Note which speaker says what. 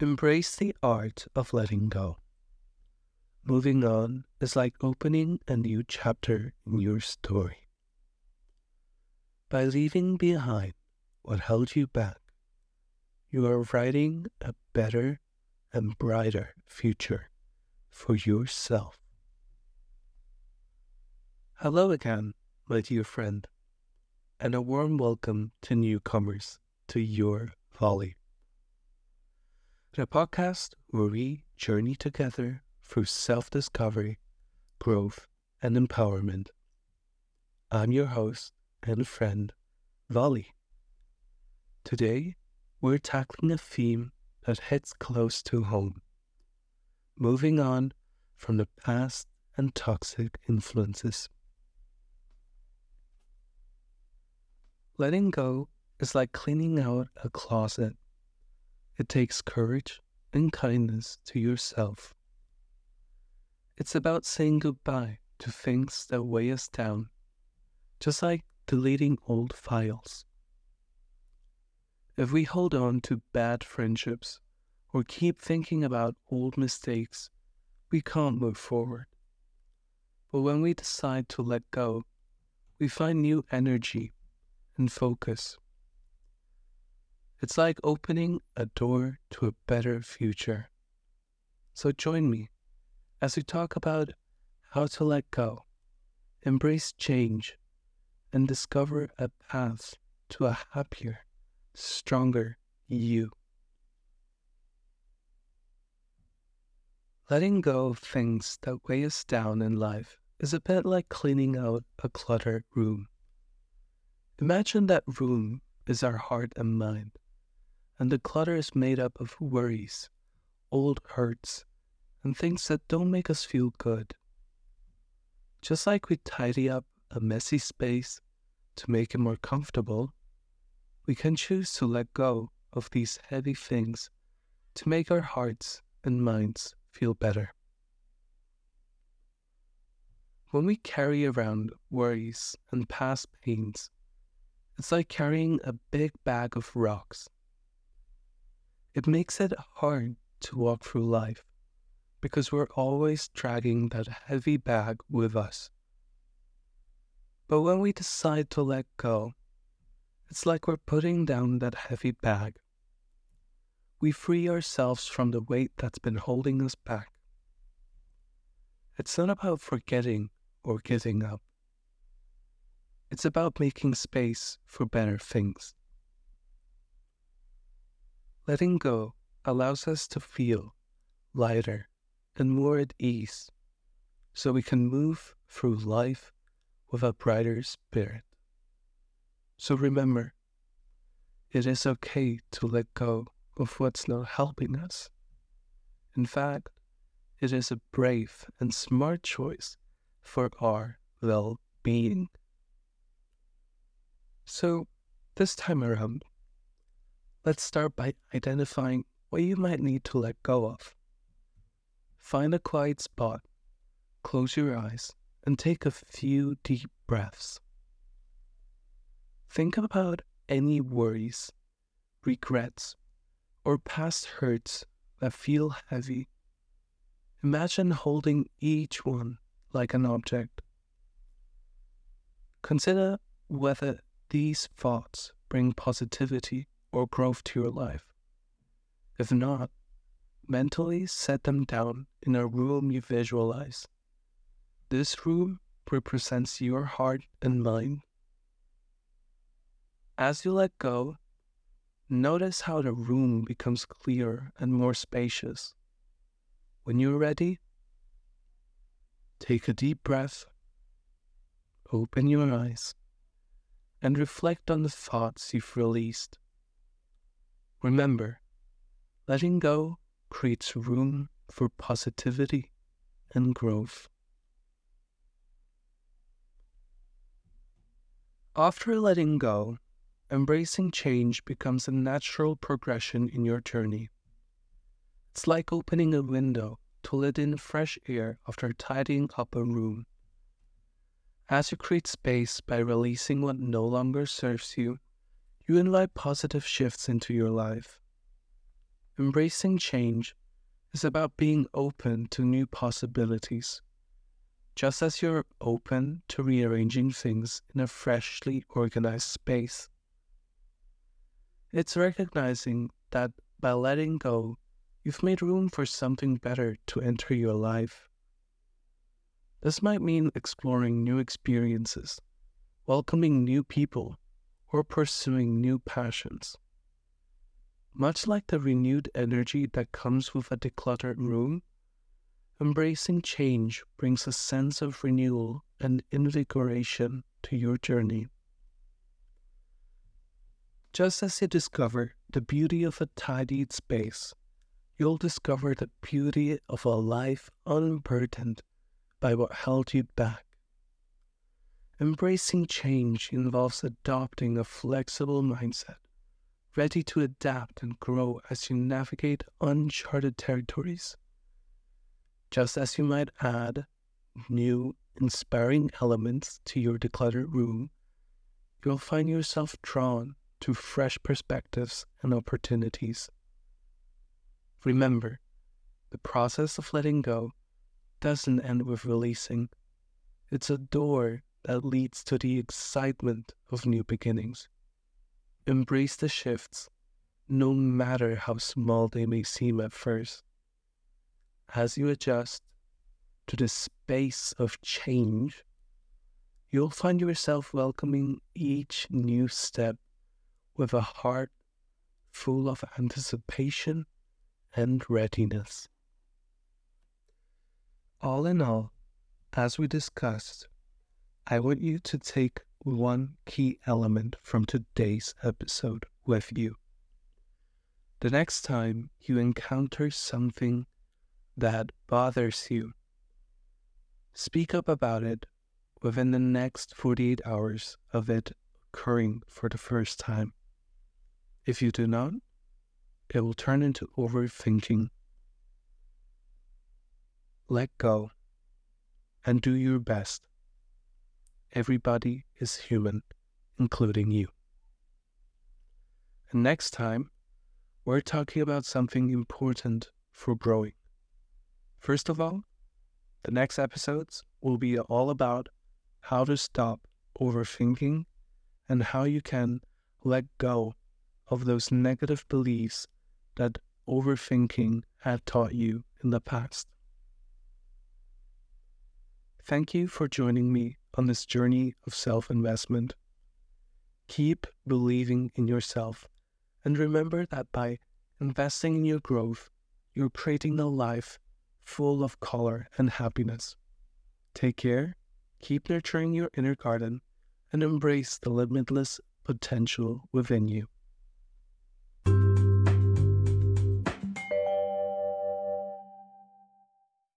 Speaker 1: Embrace the art of letting go. Moving on is like opening a new chapter in your story. By leaving behind what held you back, you are writing a better and brighter future for yourself. Hello again, my dear friend, and a warm welcome to newcomers to your Vali. The podcast where we journey together through self discovery, growth, and empowerment. I'm your host and friend, Vali. Today, we're tackling a theme that hits close to home moving on from the past and toxic influences. Letting go is like cleaning out a closet. It takes courage and kindness to yourself. It's about saying goodbye to things that weigh us down, just like deleting old files. If we hold on to bad friendships or keep thinking about old mistakes, we can't move forward. But when we decide to let go, we find new energy and focus. It's like opening a door to a better future. So join me as we talk about how to let go, embrace change, and discover a path to a happier, stronger you. Letting go of things that weigh us down in life is a bit like cleaning out a cluttered room. Imagine that room is our heart and mind, and the clutter is made up of worries, old hurts, and things that don't make us feel good. Just like we tidy up a messy space to make it more comfortable, we can choose to let go of these heavy things to make our hearts and minds feel better. When we carry around worries and past pains, it's like carrying a big bag of rocks. It makes it hard to walk through life because we're always dragging that heavy bag with us. But when we decide to let go, it's like we're putting down that heavy bag. We free ourselves from the weight that's been holding us back. It's not about forgetting or giving up. It's about making space for better things. Letting go allows us to feel lighter and more at ease so we can move through life with a brighter spirit. So remember, it is okay to let go of what's not helping us. In fact, it is a brave and smart choice for our well being. So, this time around, let's start by identifying what you might need to let go of. Find a quiet spot, close your eyes, and take a few deep breaths. Think about any worries, regrets, or past hurts that feel heavy. Imagine holding each one like an object. Consider whether these thoughts bring positivity or growth to your life. If not, mentally set them down in a room you visualize. This room represents your heart and mind. As you let go, notice how the room becomes clearer and more spacious. When you're ready, take a deep breath, open your eyes, and reflect on the thoughts you've released. Remember, letting go creates room for positivity and growth. After letting go, embracing change becomes a natural progression in your journey. It's like opening a window to let in fresh air after tidying up a room. As you create space by releasing what no longer serves you, you invite positive shifts into your life. Embracing change is about being open to new possibilities, just as you're open to rearranging things in a freshly organized space. It's recognizing that by letting go, you've made room for something better to enter your life. This might mean exploring new experiences, welcoming new people, or pursuing new passions. Much like the renewed energy that comes with a decluttered room, embracing change brings a sense of renewal and invigoration to your journey. Just as you discover the beauty of a tidied space, you'll discover the beauty of a life unburdened by what held you back. Embracing change involves adopting a flexible mindset ready to adapt and grow as you navigate uncharted territories. Just as you might add new, inspiring elements to your decluttered room, you'll find yourself drawn to fresh perspectives and opportunities. Remember, the process of letting go doesn't end with releasing. It's a door that leads to the excitement of new beginnings. Embrace the shifts, no matter how small they may seem at first. As you adjust to the space of change, you'll find yourself welcoming each new step with a heart full of anticipation and readiness. All in all, as we discussed, I want you to take one key element from today's episode with you. The next time you encounter something that bothers you, speak up about it within the next 48 hours of it occurring for the first time. If you do not, it will turn into overthinking. Let go and do your best everybody is human, including you. And next time, we're talking about something important for growing. First of all, the next episodes will be all about how to stop overthinking and how you can let go of those negative beliefs that overthinking had taught you in the past. Thank you for joining me on this journey of self investment. Keep believing in yourself and remember that by investing in your growth, you're creating a life full of color and happiness. Take care, keep nurturing your inner garden, and embrace the limitless potential within you.